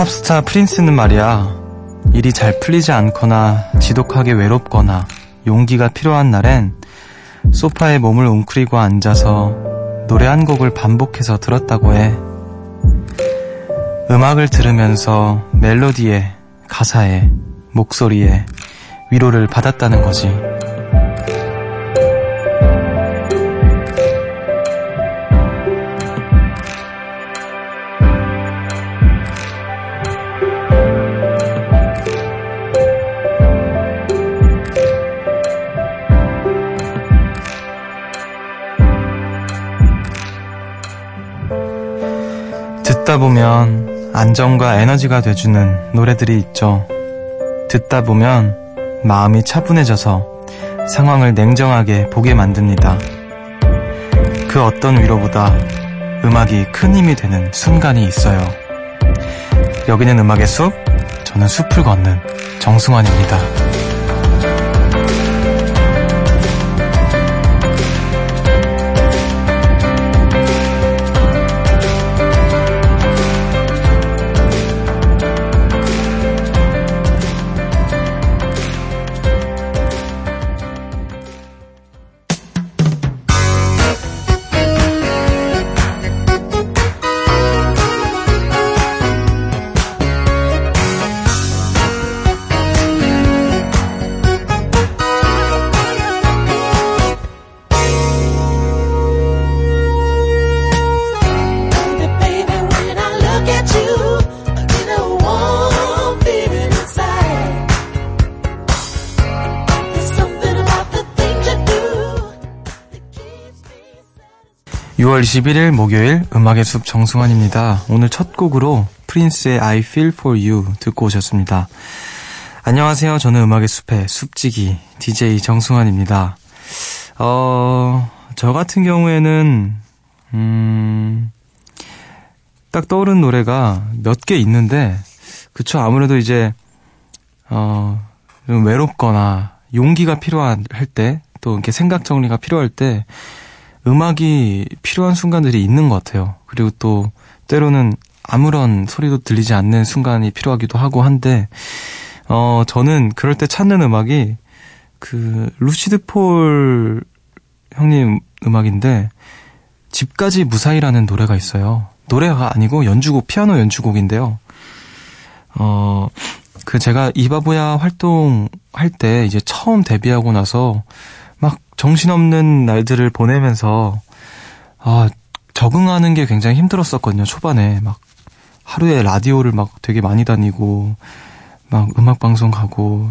팝스타 프린스는 말이야. 일이 잘 풀리지 않거나 지독하게 외롭거나 용기가 필요한 날엔 소파에 몸을 웅크리고 앉아서 노래 한 곡을 반복해서 들었다고 해. 음악을 들으면서 멜로디에, 가사에, 목소리에 위로를 받았다는 거지. 듣다 보면 안정과 에너지가 돼주는 노래들이 있죠. 듣다 보면 마음이 차분해져서 상황을 냉정하게 보게 만듭니다. 그 어떤 위로보다 음악이 큰 힘이 되는 순간이 있어요. 여기는 음악의 숲, 저는 숲을 걷는 정승환입니다. 6월 21일 목요일 음악의 숲 정승환입니다. 오늘 첫 곡으로 프린스의 I Feel For You 듣고 오셨습니다. 안녕하세요. 저는 음악의 숲의 숲지기 DJ 정승환입니다. 어, 저 같은 경우에는 음, 딱 떠오른 노래가 몇 개 있는데 그쵸 아무래도 이제 어, 좀 외롭거나 용기가 필요할 때 또 이렇게 생각 정리가 필요할 때 음악이 필요한 순간들이 있는 것 같아요. 그리고 또 때로는 아무런 소리도 들리지 않는 순간이 필요하기도 하고 한데 어 저는 그럴 때 찾는 음악이 그 루시드 폴 형님 음악인데 집까지 무사히라는 노래가 있어요. 노래가 아니고 연주곡 피아노 연주곡인데요. 어 그 제가 이바보야 활동할 때 이제 처음 데뷔하고 나서 막 정신없는 날들을 보내면서 아 적응하는 게 굉장히 힘들었었거든요 초반에 막 하루에 라디오를 막 되게 많이 다니고 막 음악 방송 가고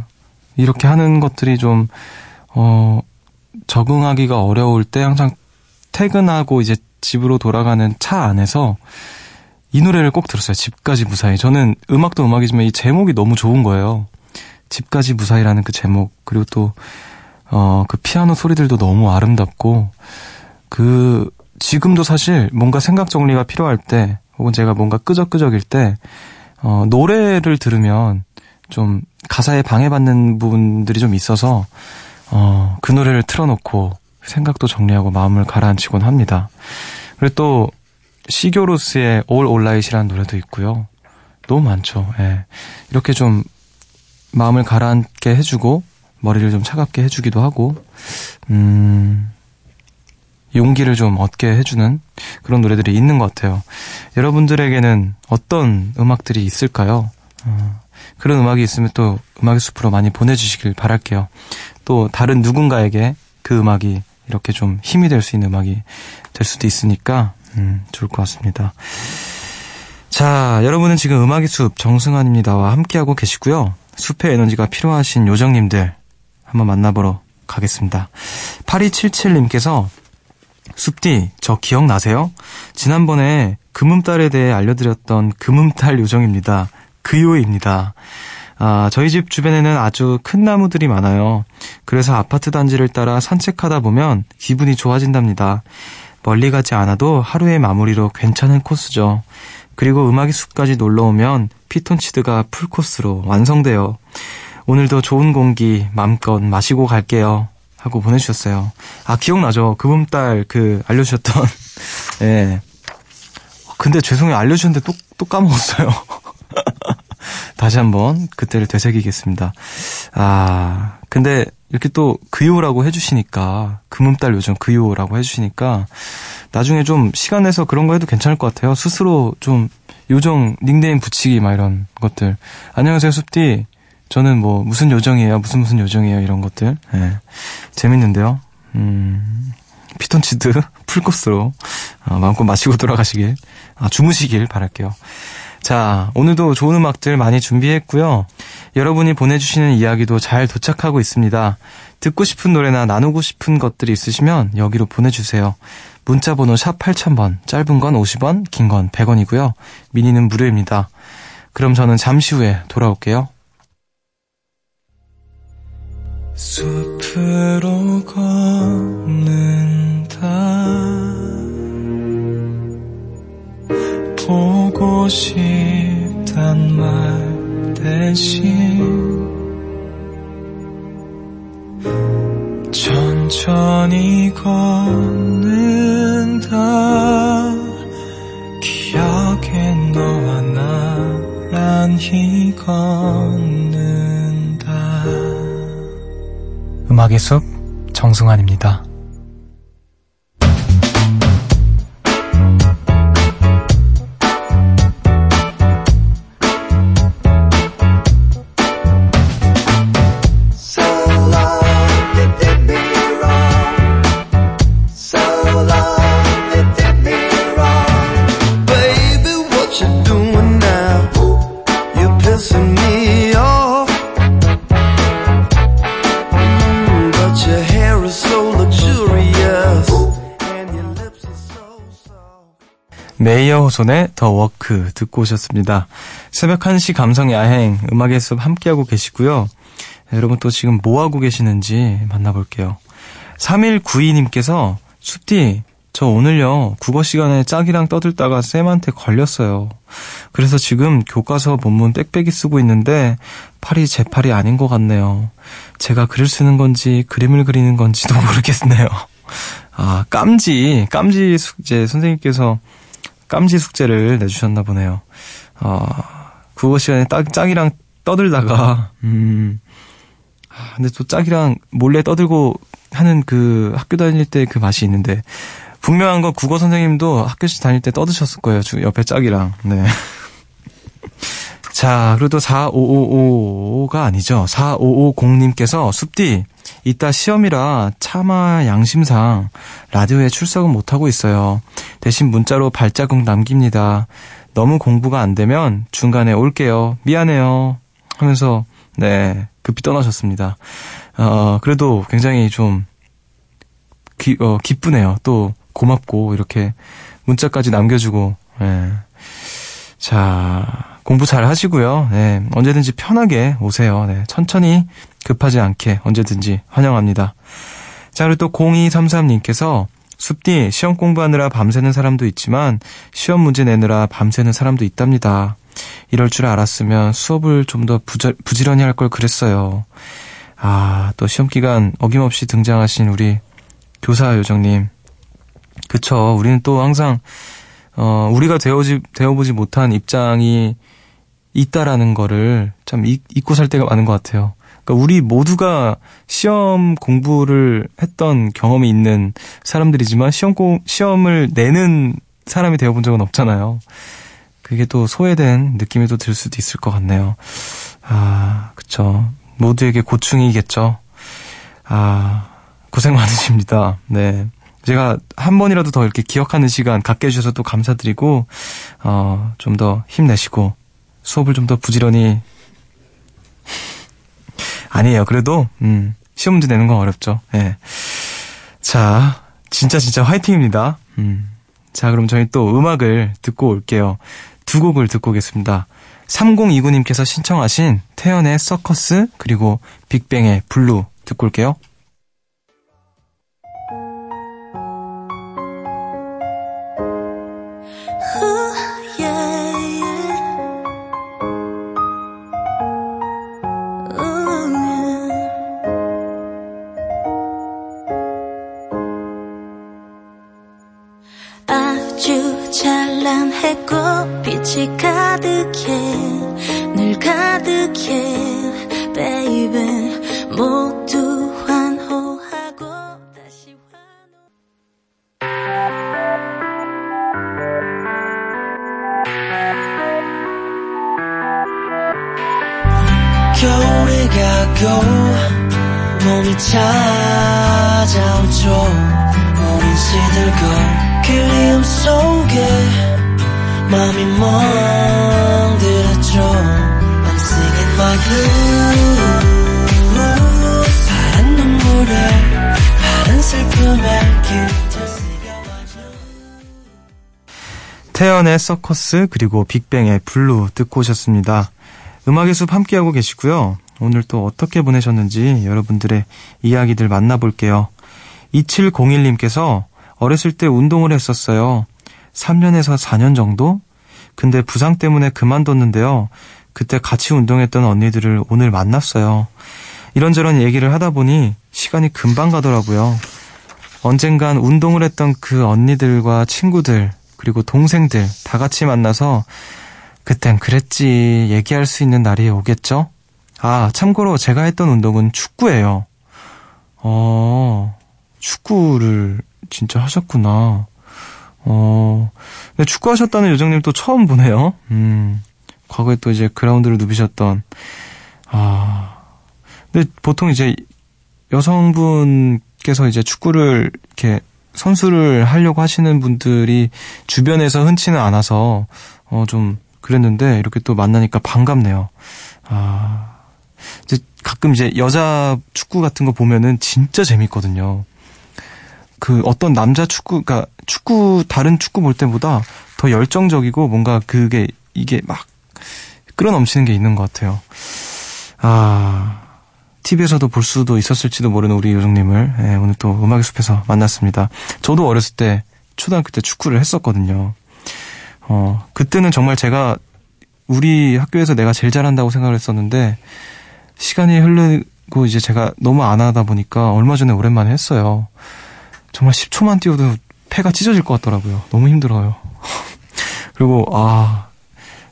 이렇게 하는 것들이 좀 어 적응하기가 어려울 때 항상 퇴근하고 이제 집으로 돌아가는 차 안에서 이 노래를 꼭 들었어요. 집까지 무사히. 저는 음악도 음악이지만 이 제목이 너무 좋은 거예요. 집까지 무사히라는 그 제목 그리고 또 어, 그 피아노 소리들도 너무 아름답고, 그, 지금도 사실 뭔가 생각 정리가 필요할 때, 혹은 제가 뭔가 끄적끄적일 때, 어, 노래를 들으면 좀 가사에 방해받는 부분들이 좀 있어서, 어, 그 노래를 틀어놓고 생각도 정리하고 마음을 가라앉히곤 합니다. 그리고 또, 시교로스의 All Alright이라는 노래도 있고요. 너무 많죠. 예. 이렇게 좀 마음을 가라앉게 해주고, 머리를 좀 차갑게 해주기도 하고, 음, 용기를 좀 얻게 해주는 그런 노래들이 있는 것 같아요. 여러분들에게는 어떤 음악들이 있을까요? 어, 그런 음악이 있으면 또 음악의 숲으로 많이 보내주시길 바랄게요. 또 다른 누군가에게 그 음악이 이렇게 좀 힘이 될 수 있는 음악이 될 수도 있으니까, 음, 좋을 것 같습니다. 자, 여러분은 지금 음악의 숲 정승환입니다와 함께하고 계시고요. 숲의 에너지가 필요하신 요정님들, 한번 만나보러 가겠습니다. 8277님께서 숲디, 저 기억나세요? 지난번에 금음달에 대해 알려드렸던 금음달 요정입니다. 그요입니다. 아, 저희 집 주변에는 아주 큰 나무들이 많아요. 그래서 아파트 단지를 따라 산책하다 보면 기분이 좋아진답니다. 멀리 가지 않아도 하루의 마무리로 괜찮은 코스죠. 그리고 음악의 숲까지 놀러 오면 피톤치드가 풀코스로 완성돼요. 오늘도 좋은 공기 마음껏 마시고 갈게요. 하고 보내주셨어요. 아, 기억나죠? 그봄달 그 알려주셨던, 예. 근데 죄송해요. 알려주셨는데 또, 또 까먹었어요. 다시 한번 그때를 되새기겠습니다. 아, 근데 이렇게 또 그요라고 해주시니까, 금음달 요정 그요라고 해주시니까, 나중에 좀 시간 내서 그런 거 해도 괜찮을 것 같아요. 스스로 좀 요정 닉네임 붙이기 막 이런 것들. 안녕하세요, 숲디. 저는 뭐 무슨 요정이에요, 무슨 무슨 요정이에요 이런 것들. 예. 재밌는데요. 음, 피톤치드 풀코스로 어, 마음껏 마시고 돌아가시길, 아, 주무시길 바랄게요. 자, 오늘도 좋은 음악들 많이 준비했고요. 여러분이 보내주시는 이야기도 잘 도착하고 있습니다. 듣고 싶은 노래나 나누고 싶은 것들이 있으시면 여기로 보내주세요. 문자 번호 샵 8000번, 짧은 건 50원, 긴 건 100원이고요. 미니는 무료입니다. 그럼 저는 잠시 후에 돌아올게요. 숲으로 걷는다. 보고 싶단 말 대신 천천히 걷 숲 정승환입니다 메이어 호손의 The Walk 듣고 오셨습니다. 새벽 1시 감성 야행 음악의 숲 함께하고 계시고요. 여러분 또 지금 뭐 하고 계시는지 만나볼게요. 3192님께서 숲디 저 오늘요 국어 시간에 짝이랑 떠들다가 쌤한테 걸렸어요. 그래서 지금 교과서 본문 빽빽이 쓰고 있는데 팔이 제 팔이 아닌 것 같네요. 제가 글을 쓰는 건지 그림을 그리는 건지도 모르겠네요. 아 깜지 깜지 숙제 선생님께서 깜지 숙제를 내주셨나 보네요. 어, 국어 시간에 딱, 짝이랑 떠들다가, 음, 아, 근데 또 짝이랑 몰래 떠들고 하는 그 학교 다닐 때 그 맛이 있는데, 분명한 건 국어 선생님도 학교 다닐 때 떠드셨을 거예요. 옆에 짝이랑. 네. 자, 또 4555가 아니죠. 4550님께서 숲디, 이따 시험이라 차마 양심상 라디오에 출석은 못하고 있어요. 대신 문자로 발자국 남깁니다. 너무 공부가 안 되면 중간에 올게요. 미안해요. 하면서, 네, 급히 떠나셨습니다. 어, 그래도 굉장히 좀, 기, 어, 기쁘네요. 또 고맙고, 이렇게 문자까지 남겨주고, 네. 자, 공부 잘 하시고요. 네, 언제든지 편하게 오세요. 네, 천천히 급하지 않게 언제든지 환영합니다. 자, 그리고 또 0233님께서 숲디 시험 공부하느라 밤새는 사람도 있지만 시험 문제 내느라 밤새는 사람도 있답니다. 이럴 줄 알았으면 수업을 좀 더 부지런히 할 걸 그랬어요. 아, 또 시험 기간 어김없이 등장하신 우리 교사 요정님. 그쵸. 우리는 또 항상, 어, 우리가 되어지, 되어보지 못한 입장이 있다라는 거를 참 잊, 잊고 살 때가 많은 것 같아요. 그러니까 우리 모두가 시험 공부를 했던 경험이 있는 사람들이지만 시험 공, 시험을 내는 사람이 되어본 적은 없잖아요. 그게 또 소외된 느낌이 또 들 수도 있을 것 같네요. 아, 그쵸. 모두에게 고충이겠죠. 아, 고생 많으십니다. 네. 제가 한 번이라도 더 이렇게 기억하는 시간 갖게 해주셔서 또 감사드리고, 어, 좀 더 힘내시고, 수업을 좀 더 부지런히 아니에요. 그래도 음, 시험 문제 내는 건 어렵죠. 예. 네. 자, 진짜 진짜 화이팅입니다. 음. 자, 그럼 저희 또 음악을 듣고 올게요. 두 곡을 듣고 오겠습니다. 3029님께서 신청하신 태연의 서커스 그리고 빅뱅의 Blue 듣고 올게요. 태연의 서커스 그리고 빅뱅의 Blue 듣고 오셨습니다. 음악의 숲 함께하고 계시고요. 오늘 또 어떻게 보내셨는지 여러분들의 이야기들 만나볼게요. 2701님께서 어렸을 때 운동을 했었어요. 3년에서 4년 정도? 근데 부상 때문에 그만뒀는데요. 그때 같이 운동했던 언니들을 오늘 만났어요. 이런저런 얘기를 하다 보니 시간이 금방 가더라고요. 언젠간 운동을 했던 그 언니들과 친구들, 그리고 동생들 다 같이 만나서 그땐 그랬지 얘기할 수 있는 날이 오겠죠? 아, 참고로 제가 했던 운동은 축구예요. 어, 축구를 진짜 하셨구나. 어, 근데 축구하셨다는 요정님 또 처음 보네요. 음, 과거에 또 이제 그라운드를 누비셨던, 아, 근데 보통 이제 여성분께서 이제 축구를 이렇게 선수를 하려고 하시는 분들이 주변에서 흔치는 않아서, 어, 좀 그랬는데, 이렇게 또 만나니까 반갑네요. 아, 이제 가끔 이제 여자 축구 같은 거 보면은 진짜 재밌거든요. 그 어떤 남자 축구, 그니까 축구, 다른 축구 볼 때보다 더 열정적이고 뭔가 그게 이게 막 끌어넘치는 게 있는 것 같아요. 아, TV에서도 볼 수도 있었을지도 모르는 우리 요정님을 예, 오늘 또 음악의 숲에서 만났습니다. 저도 어렸을 때 초등학교 때 축구를 했었거든요. 어, 그때는 정말 제가 우리 학교에서 내가 제일 잘한다고 생각을 했었는데 시간이 흐르고 이제 제가 너무 안 하다 보니까 얼마 전에 오랜만에 했어요. 정말 10초만 뛰어도 폐가 찢어질 것 같더라고요. 너무 힘들어요. 그리고 아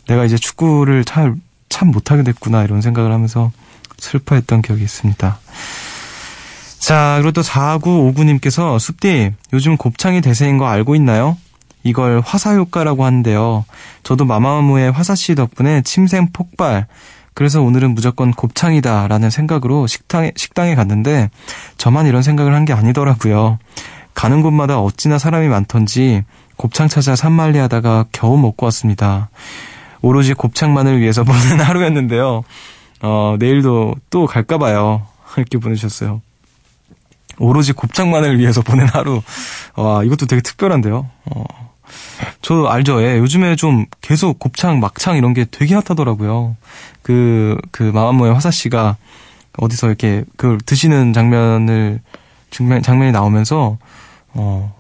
내가 이제 축구를 잘 참 못하게 됐구나 이런 생각을 하면서 슬퍼했던 기억이 있습니다. 자, 그리고 또 4959님께서 숲디 요즘 곱창이 대세인 거 알고 있나요? 이걸 화사 효과라고 하는데요. 저도 마마무의 화사씨 덕분에 침샘 폭발. 그래서 오늘은 무조건 곱창이다라는 생각으로 식당에, 식당에 갔는데 저만 이런 생각을 한 게 아니더라고요. 가는 곳마다 어찌나 사람이 많던지 곱창 찾아 산만리 하다가 겨우 먹고 왔습니다. 오로지 곱창만을 위해서 보는 하루였는데요. 어, 내일도 또 갈까봐요. 이렇게 보내주셨어요. 오로지 곱창만을 위해서 보낸 하루. 와, 이것도 되게 특별한데요. 어, 저 알죠? 예, 요즘에 좀 계속 곱창, 막창 이런 게 되게 핫하더라고요. 그, 그 마마무의 화사 씨가 어디서 이렇게 그걸 드시는 장면을, 장면, 장면이 나오면서, 어,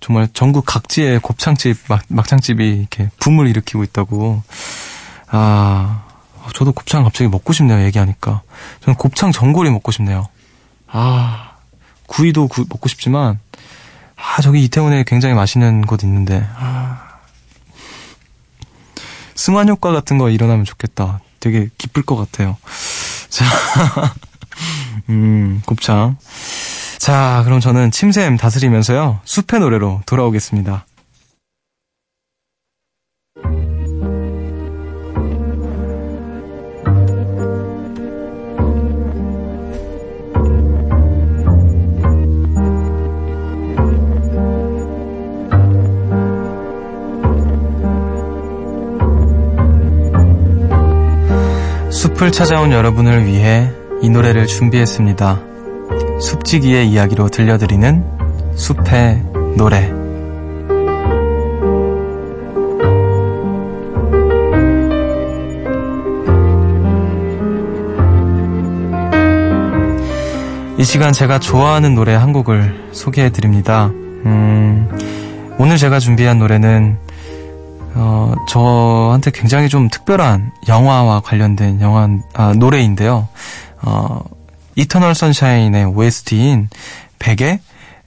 정말 전국 각지의 곱창집, 막, 막창집이 이렇게 붐을 일으키고 있다고. 아, 저도 곱창 갑자기 먹고 싶네요, 얘기하니까. 저는 곱창 전골이 먹고 싶네요. 아, 구이도 구, 먹고 싶지만, 아, 저기 이태원에 굉장히 맛있는 곳 있는데, 아. 승환 효과 같은 거 일어나면 좋겠다. 되게 기쁠 것 같아요. 자, 음, 곱창. 자, 그럼 저는 침샘 다스리면서요. 숲의 노래로 돌아오겠습니다. 숲을 찾아온 여러분을 위해 이 노래를 준비했습니다. 숲지기의 이야기로 들려드리는 숲의 노래. 이 시간 제가 좋아하는 노래 한 곡을 소개해 드립니다. 음, 오늘 제가 준비한 노래는 어, 저한테 굉장히 좀 특별한 영화와 관련된 영화, 아, 노래인데요. 어, 이터널 선샤인의 OST인 Beck의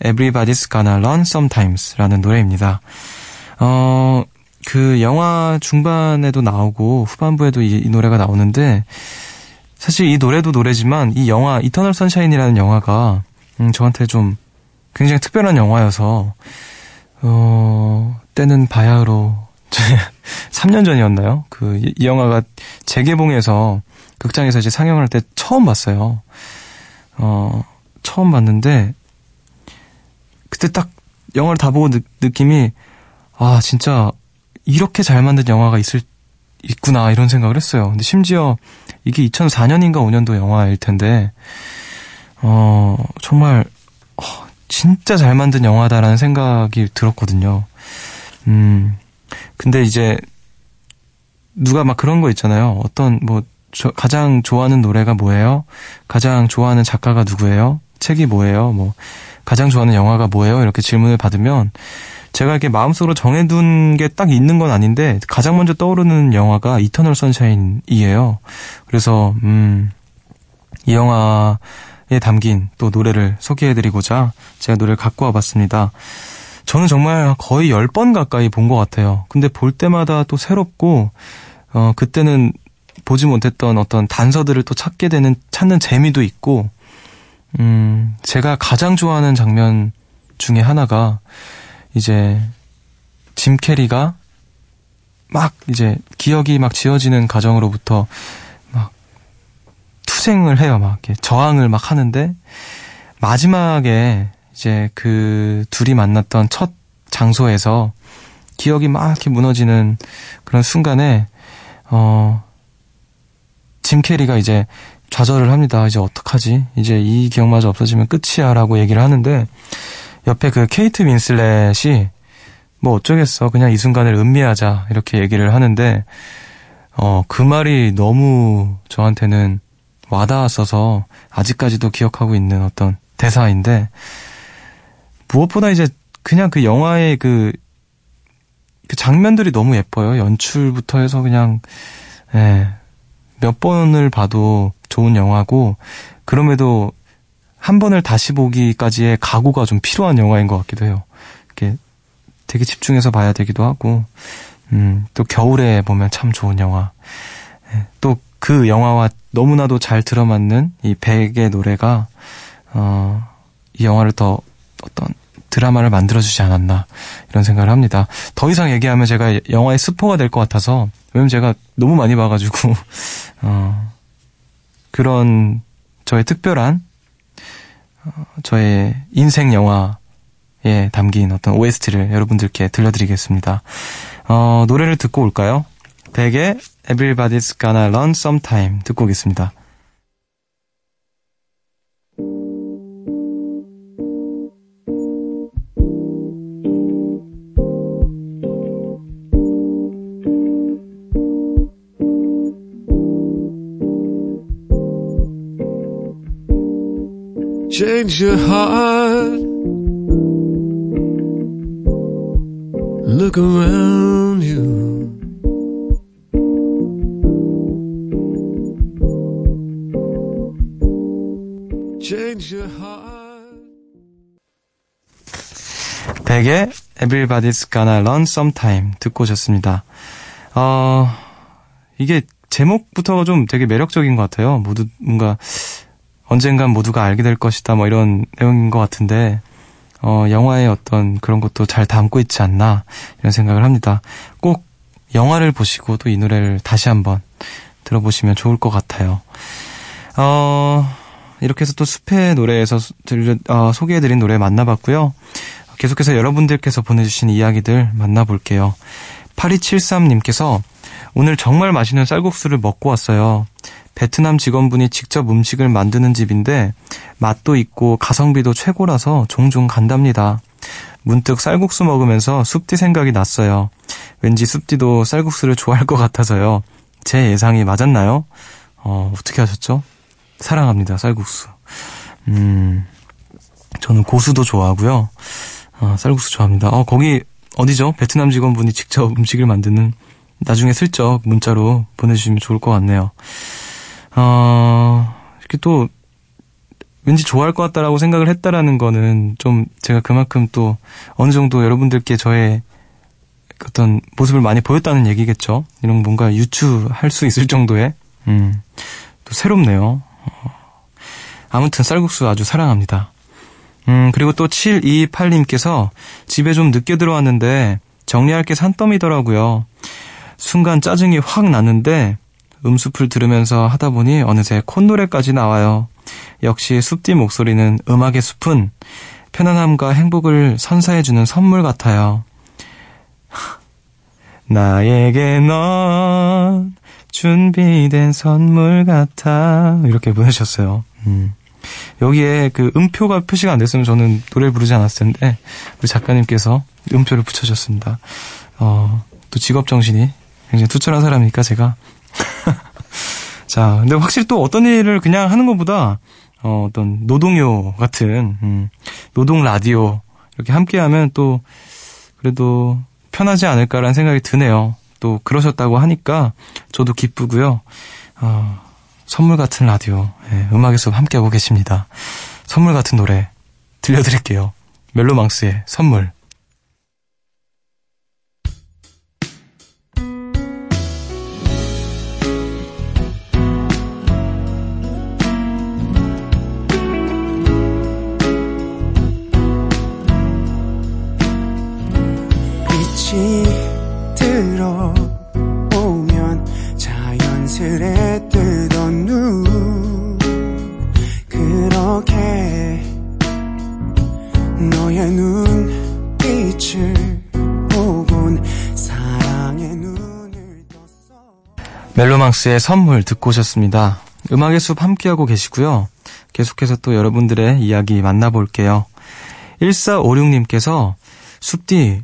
Everybody's Gotta Learn Sometimes 라는 노래입니다. 어, 그 영화 중반에도 나오고 후반부에도 이, 이 노래가 나오는데 사실 이 노래도 노래지만 이 영화 이터널 선샤인이라는 영화가 음, 저한테 좀 굉장히 특별한 영화여서 어 때는 바야흐로 3년 전이었나요? 그이 영화가 재개봉해서 극장에서 이제 상영할 때 처음 봤어요. 어 처음 봤는데 그때 딱 영화를 다 보고 느, 느낌이 아 진짜 이렇게 잘 만든 영화가 있을 있구나 이런 생각을 했어요. 근데 심지어 이게 2004년인가 5년도 영화일 텐데 어 정말 어, 진짜 잘 만든 영화다라는 생각이 들었거든요. 음 근데 이제 누가 막 그런 거 있잖아요. 어떤 뭐 저, 가장 좋아하는 노래가 뭐예요? 가장 좋아하는 작가가 누구예요? 책이 뭐예요? 뭐 가장 좋아하는 영화가 뭐예요? 이렇게 질문을 받으면 제가 이렇게 마음속으로 정해둔 게 딱 있는 건 아닌데 가장 먼저 떠오르는 영화가 이터널 선샤인이에요. 그래서 음, 이 영화에 담긴 또 노래를 소개해드리고자 제가 노래를 갖고 와봤습니다. 저는 정말 거의 10번 가까이 본 것 같아요. 근데 볼 때마다 또 새롭고 어, 그때는 보지 못했던 어떤 단서들을 또 찾게 되는 찾는 재미도 있고 음, 제가 가장 좋아하는 장면 중에 하나가 이제 짐 캐리가 막 이제 기억이 막 지워지는 과정으로부터 막 투쟁을 해요. 막 이렇게 저항을 막 하는데 마지막에 이제 그 둘이 만났던 첫 장소에서 기억이 막 이렇게 무너지는 그런 순간에 어, 짐 캐리가 이제 좌절을 합니다. 이제 어떡하지? 이제 이 기억마저 없어지면 끝이야 라고 얘기를 하는데 옆에 그 케이트 윈슬렛이 뭐 어쩌겠어. 그냥 이 순간을 음미하자. 이렇게 얘기를 하는데 어, 그 말이 너무 저한테는 와닿았어서 아직까지도 기억하고 있는 어떤 대사인데 무엇보다 이제 그냥 그 영화의 그, 그 장면들이 너무 예뻐요. 연출부터 해서 그냥, 예, 몇 번을 봐도 좋은 영화고, 그럼에도 한 번을 다시 보기까지의 각오가 좀 필요한 영화인 것 같기도 해요. 이렇게 되게 집중해서 봐야 되기도 하고, 음, 또 겨울에 보면 참 좋은 영화. 예, 또그 영화와 너무나도 잘 들어맞는 이 백의 노래가, 어, 이 영화를 더 어떤 드라마를 만들어주지 않았나 이런 생각을 합니다. 더 이상 얘기하면 제가 영화의 스포가 될 것 같아서 왜냐면 제가 너무 많이 봐가지고 어, 그런 저의 특별한 어, 저의 인생 영화에 담긴 어떤 OST를 여러분들께 들려드리겠습니다. 어, 노래를 듣고 올까요? 백의 Everybody's Gonna Learn Sometime 듣고 오겠습니다. Change your heart. Look around you. Change your heart. 백의 Everybody's Gonna Learn Sometime 듣고 오셨습니다. 어, 이게 제목부터가 좀 되게 매력적인 것 같아요. 모두 뭔가 언젠간 모두가 알게 될 것이다 뭐 이런 내용인 것 같은데 어, 영화의 어떤 그런 것도 잘 담고 있지 않나 이런 생각을 합니다. 꼭 영화를 보시고 또 이 노래를 다시 한번 들어보시면 좋을 것 같아요. 어, 이렇게 해서 또 숲의 노래에서 어, 소개해드린 노래 만나봤고요. 계속해서 여러분들께서 보내주신 이야기들 만나볼게요. 8273님께서 오늘 정말 맛있는 쌀국수를 먹고 왔어요. 베트남 직원분이 직접 음식을 만드는 집인데 맛도 있고 가성비도 최고라서 종종 간답니다. 문득 쌀국수 먹으면서 숲디 생각이 났어요. 왠지 숲디도 쌀국수를 좋아할 것 같아서요. 제 예상이 맞았나요? 어, 어떻게 하셨죠? 사랑합니다, 쌀국수. 음, 저는 고수도 좋아하고요. 어, 쌀국수 좋아합니다. 어, 거기 어디죠? 베트남 직원분이 직접 음식을 만드는 나중에 슬쩍 문자로 보내주시면 좋을 것 같네요. 어, 이렇게 또 왠지 좋아할 것 같다라고 생각을 했다라는 거는 좀 제가 그만큼 또 어느 정도 여러분들께 저의 어떤 모습을 많이 보였다는 얘기겠죠. 이런 뭔가 유추할 수 있을 정도의, 음, 또 새롭네요. 어, 아무튼 쌀국수 아주 사랑합니다. 음, 그리고 또 728님께서 집에 좀 늦게 들어왔는데 정리할 게 산더미더라고요. 순간 짜증이 확 나는데 음수풀 들으면서 하다 보니 어느새 콧노래까지 나와요. 역시 숲디 목소리는 음악의 숲은 편안함과 행복을 선사해주는 선물 같아요. 나에게 넌 준비된 선물 같아. 이렇게 보내셨어요. 음. 여기에 그 음표가 표시가 안 됐으면 저는 노래를 부르지 않았을 텐데, 우리 작가님께서 음표를 붙여줬습니다. 어, 또 직업 정신이 굉장히 투철한 사람이니까 제가. 자, 근데 확실히 또 어떤 일을 그냥 하는 것보다, 어, 어떤 노동요 같은, 음, 노동 라디오, 이렇게 함께 하면 또, 그래도 편하지 않을까라는 생각이 드네요. 또 그러셨다고 하니까 저도 기쁘고요. 어, 선물 같은 라디오, 예, 음악의 숲 함께하고 계십니다. 선물 같은 노래 들려드릴게요. 멜로망스의 선물. 멜로망스의 선물 듣고 오셨습니다. 음악의 숲 함께하고 계시고요. 계속해서 또 여러분들의 이야기 만나볼게요. 1456님께서 숲디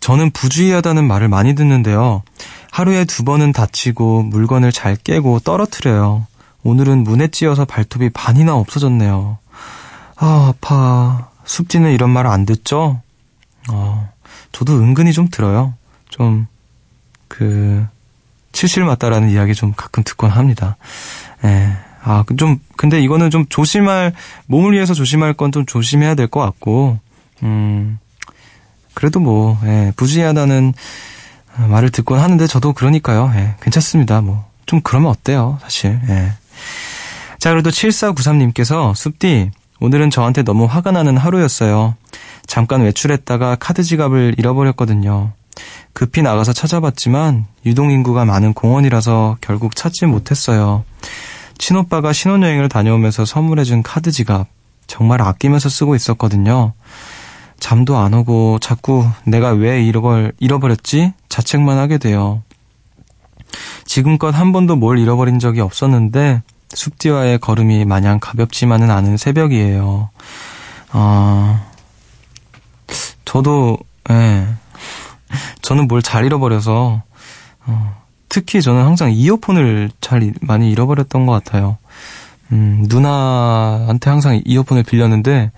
저는 부주의하다는 말을 많이 듣는데요. 하루에 두 번은 다치고 물건을 잘 깨고 떨어뜨려요. 오늘은 문에 찧어서 발톱이 반이나 없어졌네요. 아, 아파. 숲디는 이런 말 안 듣죠? 어, 저도 은근히 좀 들어요. 좀, 그, 칠실 맞다라는 이야기 좀 가끔 듣곤 합니다. 예. 아, 그 좀, 근데 이거는 좀 조심할, 몸을 위해서 조심할 건 좀 조심해야 될 것 같고, 음, 그래도 뭐, 예, 부주의하다는 말을 듣곤 하는데 저도 그러니까요. 예, 괜찮습니다. 뭐, 좀 그러면 어때요, 사실. 예. 자, 그래도 7493님께서, 숲디, 오늘은 저한테 너무 화가 나는 하루였어요. 잠깐 외출했다가 카드 지갑을 잃어버렸거든요. 급히 나가서 찾아봤지만 유동인구가 많은 공원이라서 결국 찾지 못했어요. 친오빠가 신혼여행을 다녀오면서 선물해준 카드 지갑 정말 아끼면서 쓰고 있었거든요. 잠도 안 오고 자꾸 내가 왜 이걸 잃어버렸지? 자책만 하게 돼요. 지금껏 한 번도 뭘 잃어버린 적이 없었는데 숲디와의 걸음이 마냥 가볍지만은 않은 새벽이에요. 어, 저도, 예, 저는 뭘 잘 잃어버려서 어, 특히 저는 항상 이어폰을 잘 많이 잃어버렸던 것 같아요. 음, 누나한테 항상 이어폰을 빌렸는데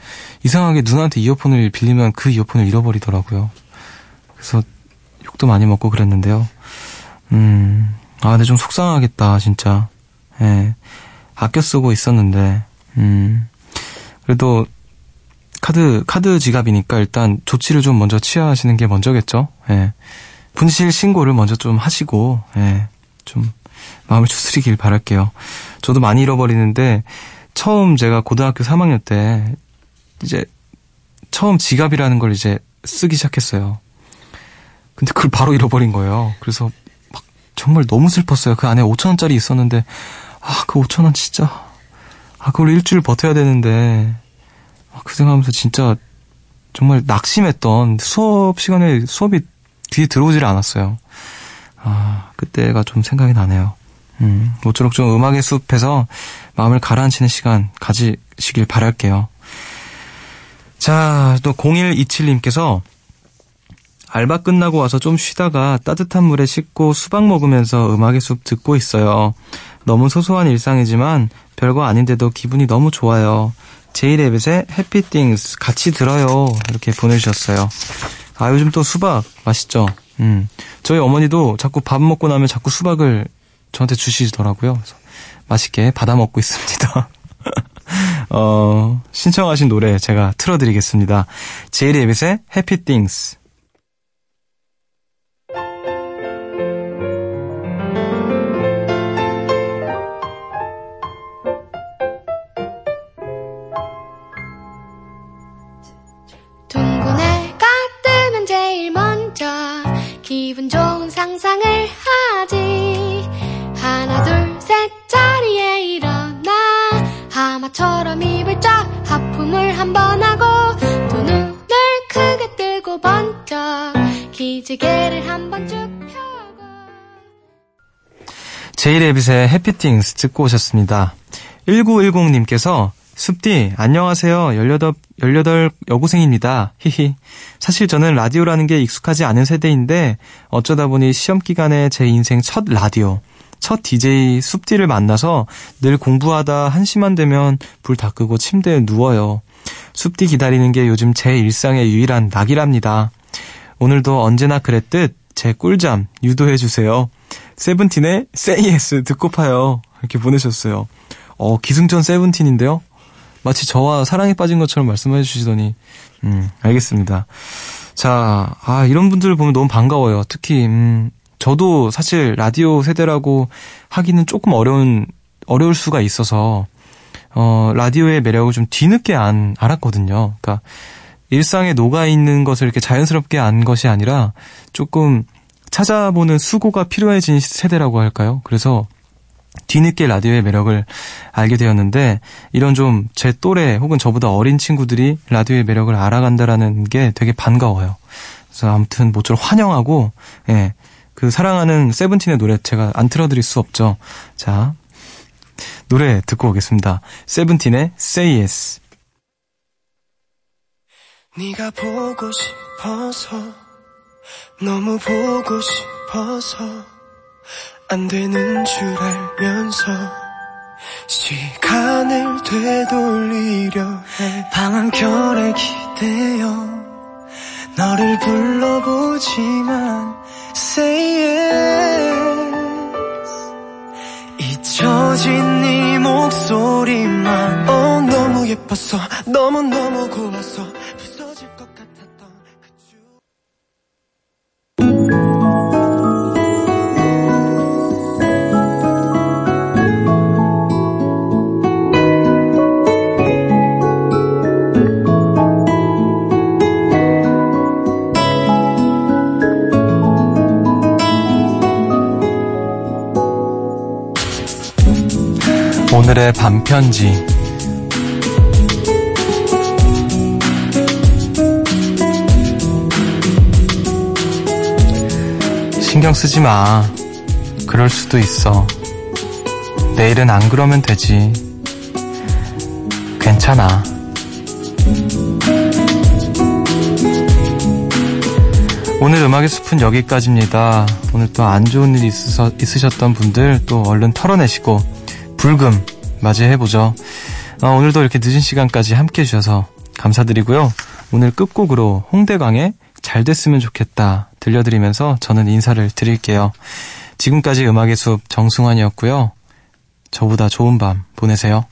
이상하게 누나한테 이어폰을 빌리면 그 이어폰을 잃어버리더라고요. 그래서 욕도 많이 먹고 그랬는데요. 음, 아, 근데 좀 속상하겠다, 진짜. 예. 아껴 쓰고 있었는데, 음, 그래도 카드, 카드 지갑이니까 일단 조치를 좀 먼저 취하시는 게 먼저겠죠. 예. 분실 신고를 먼저 좀 하시고, 예. 좀 마음을 추스리길 바랄게요. 저도 많이 잃어버리는데, 처음 제가 고등학교 3학년 때, 이제, 처음 지갑이라는 걸 이제 쓰기 시작했어요. 근데 그걸 바로 잃어버린 거예요. 그래서 막 정말 너무 슬펐어요. 그 안에 5천 원짜리 있었는데, 아, 그 5천 원 진짜, 아, 그걸 일주일 버텨야 되는데, 아, 그 생각하면서 진짜 정말 낙심했던 수업 시간에 수업이 귀에 들어오질 않았어요. 아, 그때가 좀 생각이 나네요. 음, 모쪼록 좀 음악의 숲에서 마음을 가라앉히는 시간 가지시길 바랄게요. 자, 또 0127님께서 알바 끝나고 와서 좀 쉬다가 따뜻한 물에 씻고 수박 먹으면서 음악의 숲 듣고 있어요. 너무 소소한 일상이지만 별거 아닌데도 기분이 너무 좋아요. 제이레빗의 해피 띵스 같이 들어요. 이렇게 보내주셨어요. 아, 요즘 또 수박 맛있죠? 음. 저희 어머니도 자꾸 밥 먹고 나면 자꾸 수박을 저한테 주시더라고요. 그래서 맛있게 받아 먹고 있습니다. 어, 신청하신 노래 제가 틀어드리겠습니다. 제이레빗의 해피 띵스. 상상을 하지. 하나 둘 셋 자리에 일어나. 하마처럼 입을 쫙 하품을 한 번 하고 두 눈을 크게 뜨고 번쩍 기지개를 한 번 쭉 펴고. 제이레빗의 해피띵스 듣고 오셨습니다. 1910님께서 숲디, 안녕하세요. 18, 18 여고생입니다. 히히. 사실 저는 라디오라는 게 익숙하지 않은 세대인데 어쩌다 보니 시험 기간에 제 인생 첫 라디오, 첫 DJ 숲디를 만나서 늘 공부하다 한시만 되면 불 다 끄고 침대에 누워요. 숲디 기다리는 게 요즘 제 일상의 유일한 낙이랍니다. 오늘도 언제나 그랬듯 제 꿀잠 유도해주세요. 세븐틴의 Say Yes 듣고 파요. 이렇게 보내셨어요. 어, 기승전 세븐틴인데요? 마치 저와 사랑에 빠진 것처럼 말씀해 주시더니, 음, 알겠습니다. 자, 아, 이런 분들을 보면 너무 반가워요. 특히, 음, 저도 사실 라디오 세대라고 하기는 조금 어려운, 어려울 수가 있어서, 어, 라디오의 매력을 좀 뒤늦게 안, 알았거든요. 그러니까, 일상에 녹아 있는 것을 이렇게 자연스럽게 안 것이 아니라, 조금 찾아보는 수고가 필요해진 세대라고 할까요? 그래서, 뒤늦게 라디오의 매력을 알게 되었는데 이런 좀 제 또래 혹은 저보다 어린 친구들이 라디오의 매력을 알아간다라는 게 되게 반가워요. 그래서 아무튼 모쪼록 환영하고 예. 그 사랑하는 세븐틴의 노래 제가 안 틀어드릴 수 없죠. 자 노래 듣고 오겠습니다. 세븐틴의 Say Yes. 네가 보고 싶어서 너무 보고 싶어서 안 되는 줄 알면서 시간을 되돌리려 해. 방한결에 기대어 너를 불러보지만 Say yes. 잊혀진 네 목소리만. 어 너무 예뻤어 너무너무 고왔어 오늘의 반편지. 신경 쓰지 마. 그럴 수도 있어. 내일은 안 그러면 되지. 괜찮아. 오늘 음악의 숲은 여기까지입니다. 오늘 또 안 좋은 일 있으셨던 분들 또 얼른 털어내시고 불금 맞이해보죠. 어, 오늘도 이렇게 늦은 시간까지 함께 해주셔서 감사드리고요. 오늘 끝곡으로 홍대광의 잘 됐으면 좋겠다 들려드리면서 저는 인사를 드릴게요. 지금까지 음악의 숲 정승환이었고요. 저보다 좋은 밤 보내세요.